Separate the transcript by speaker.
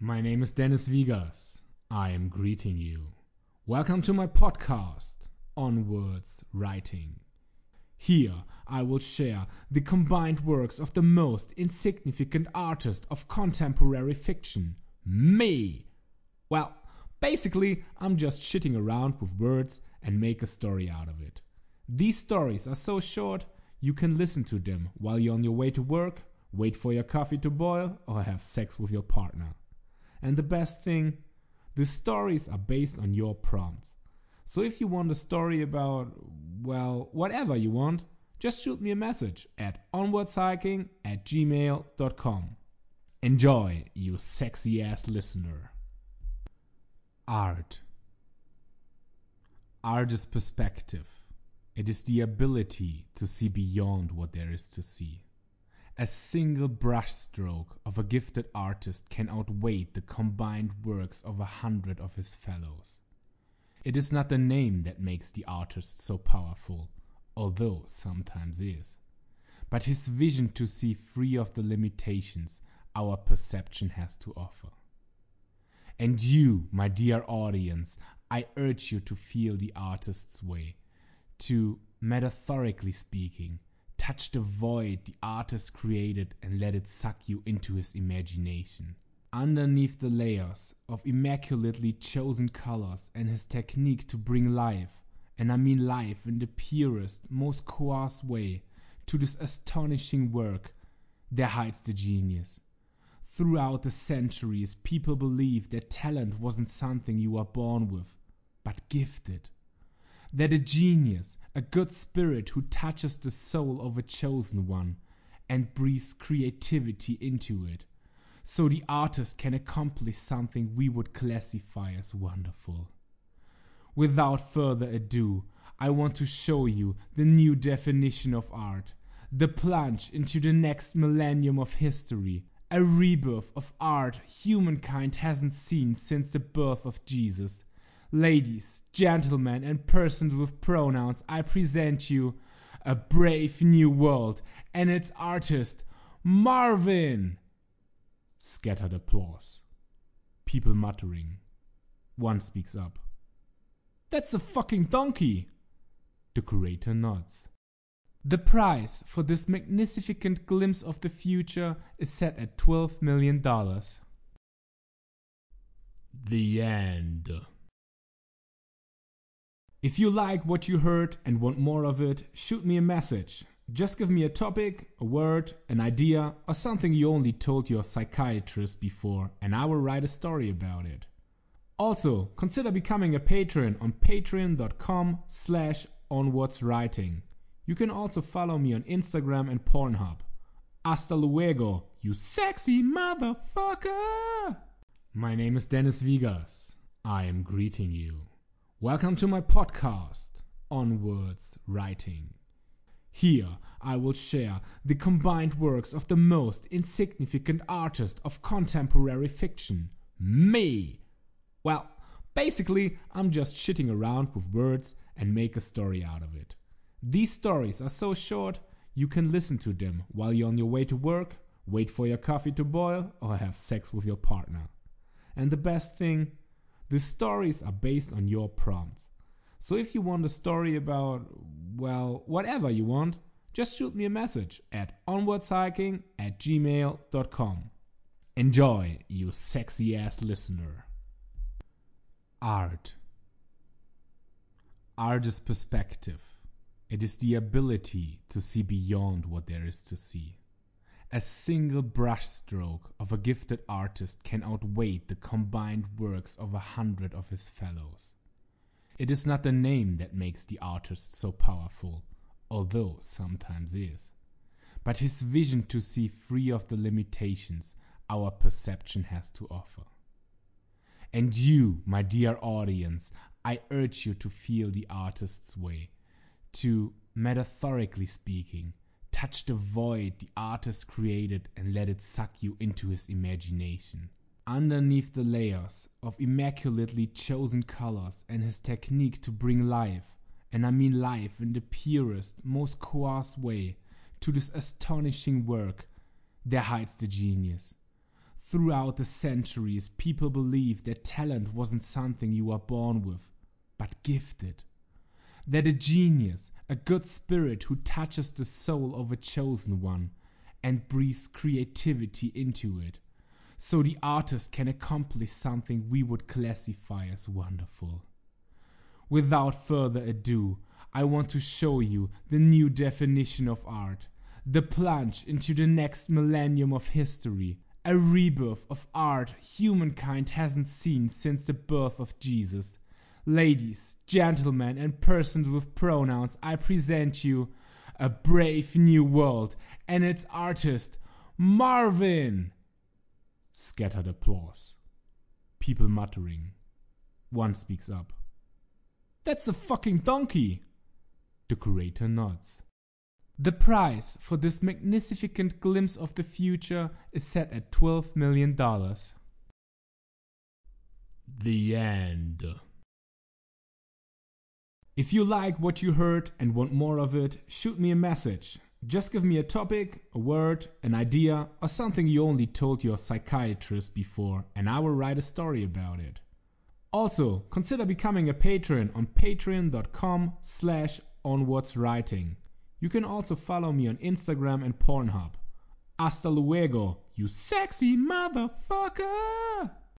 Speaker 1: My name is Dennis Vigas. I am greeting you. Welcome to my podcast, Onwards Writing. Here I will share the combined works of the most insignificant artist of contemporary fiction, me. Well, basically, I'm just shitting around with words and make a story out of it. These stories are so short you can listen to them while you're on your way to work, wait for your coffee to boil, or have sex with your partner. And the best thing, the stories are based on your prompts. So if you want a story about, well, whatever you want, just shoot me a message at onwardshiking at gmail.com. Enjoy, you sexy ass listener. Art. Art is perspective. It is the ability to see beyond what there is to see. A single brushstroke of a gifted artist can outweigh the combined works of a hundred of his fellows. It is not the name that makes the artist so powerful, although sometimes is, but his vision to see free of the limitations our perception has to offer. And you, my dear audience, I urge you to feel the artist's way, to, metaphorically speaking, touch the void the artist created and let it suck you into his imagination. Underneath the layers of immaculately chosen colors and his technique to bring life, and I mean life in the purest, most coarse way, to this astonishing work, there hides the genius. Throughout the centuries, people believed that talent wasn't something you were born with, but gifted. That a genius, a good spirit who touches the soul of a chosen one and breathes creativity into it, so the artist can accomplish something we would classify as wonderful. Without further ado, I want to show you the new definition of art, the plunge into the next millennium of history, a rebirth of art humankind hasn't seen since the birth of Jesus. Ladies, gentlemen, and persons with pronouns, I present you a brave new world and its artist, Marvin. Scattered applause. People muttering. One speaks up. That's a fucking donkey. The curator nods. The price for this magnificent glimpse of the future is set at $12 million. The end. If you like what you heard and want more of it, shoot me a message. Just give me a topic, a word, an idea, or something you only told your psychiatrist before, and I will write a story about it. Also, consider becoming a patron on patreon.com slash onwardswriting. You can also follow me on Instagram and Pornhub. Hasta luego, you sexy motherfucker! My name is Dennis Vigas. I am greeting you. Welcome to my podcast, Onwards Writing. Here I will share the combined works of the most insignificant artist of contemporary fiction, me. Well, basically, I'm just shitting around with words and make a story out of it. These stories are so short you can listen to them while you're on your way to work, wait for your coffee to boil, or have sex with your partner. And the best thing, the stories are based on your prompts. So if you want a story about, well, whatever you want, just shoot me a message at onwardshiking at gmail.com. Enjoy, you sexy ass listener. Art. Art is perspective. It is the ability to see beyond what there is to see. A single brushstroke of a gifted artist can outweigh the combined works of a hundred of his fellows. It is not the name that makes the artist so powerful, although sometimes is, but his vision to see free of the limitations our perception has to offer. And you, my dear audience, I urge you to feel the artist's way, to, metaphorically speaking, touch the void the artist created and let it suck you into his imagination. Underneath the layers of immaculately chosen colors and his technique to bring life, and I mean life in the purest, most coarse way, to this astonishing work, there hides the genius. Throughout the centuries, people believed that talent wasn't something you are born with, but gifted. That a genius, a good spirit who touches the soul of a chosen one and breathes creativity into it, so the artist can accomplish something we would classify as wonderful. Without further ado, I want to show you the new definition of art, the plunge into the next millennium of history, a rebirth of art humankind hasn't seen since the birth of Jesus. Ladies, gentlemen, and persons with pronouns, I present you a brave new world and its artist, Marvin. Scattered applause. People muttering. One speaks up. That's a fucking donkey! The curator nods. The price for this magnificent glimpse of the future is set at $12 million. The end. If you like what you heard and want more of it, shoot me a message. Just give me a topic, a word, an idea, or something you only told your psychiatrist before, and I will write a story about it. Also, consider becoming a patron on patreon.com slash onwardswriting. You can also follow me on Instagram and Pornhub. Hasta luego, you sexy motherfucker!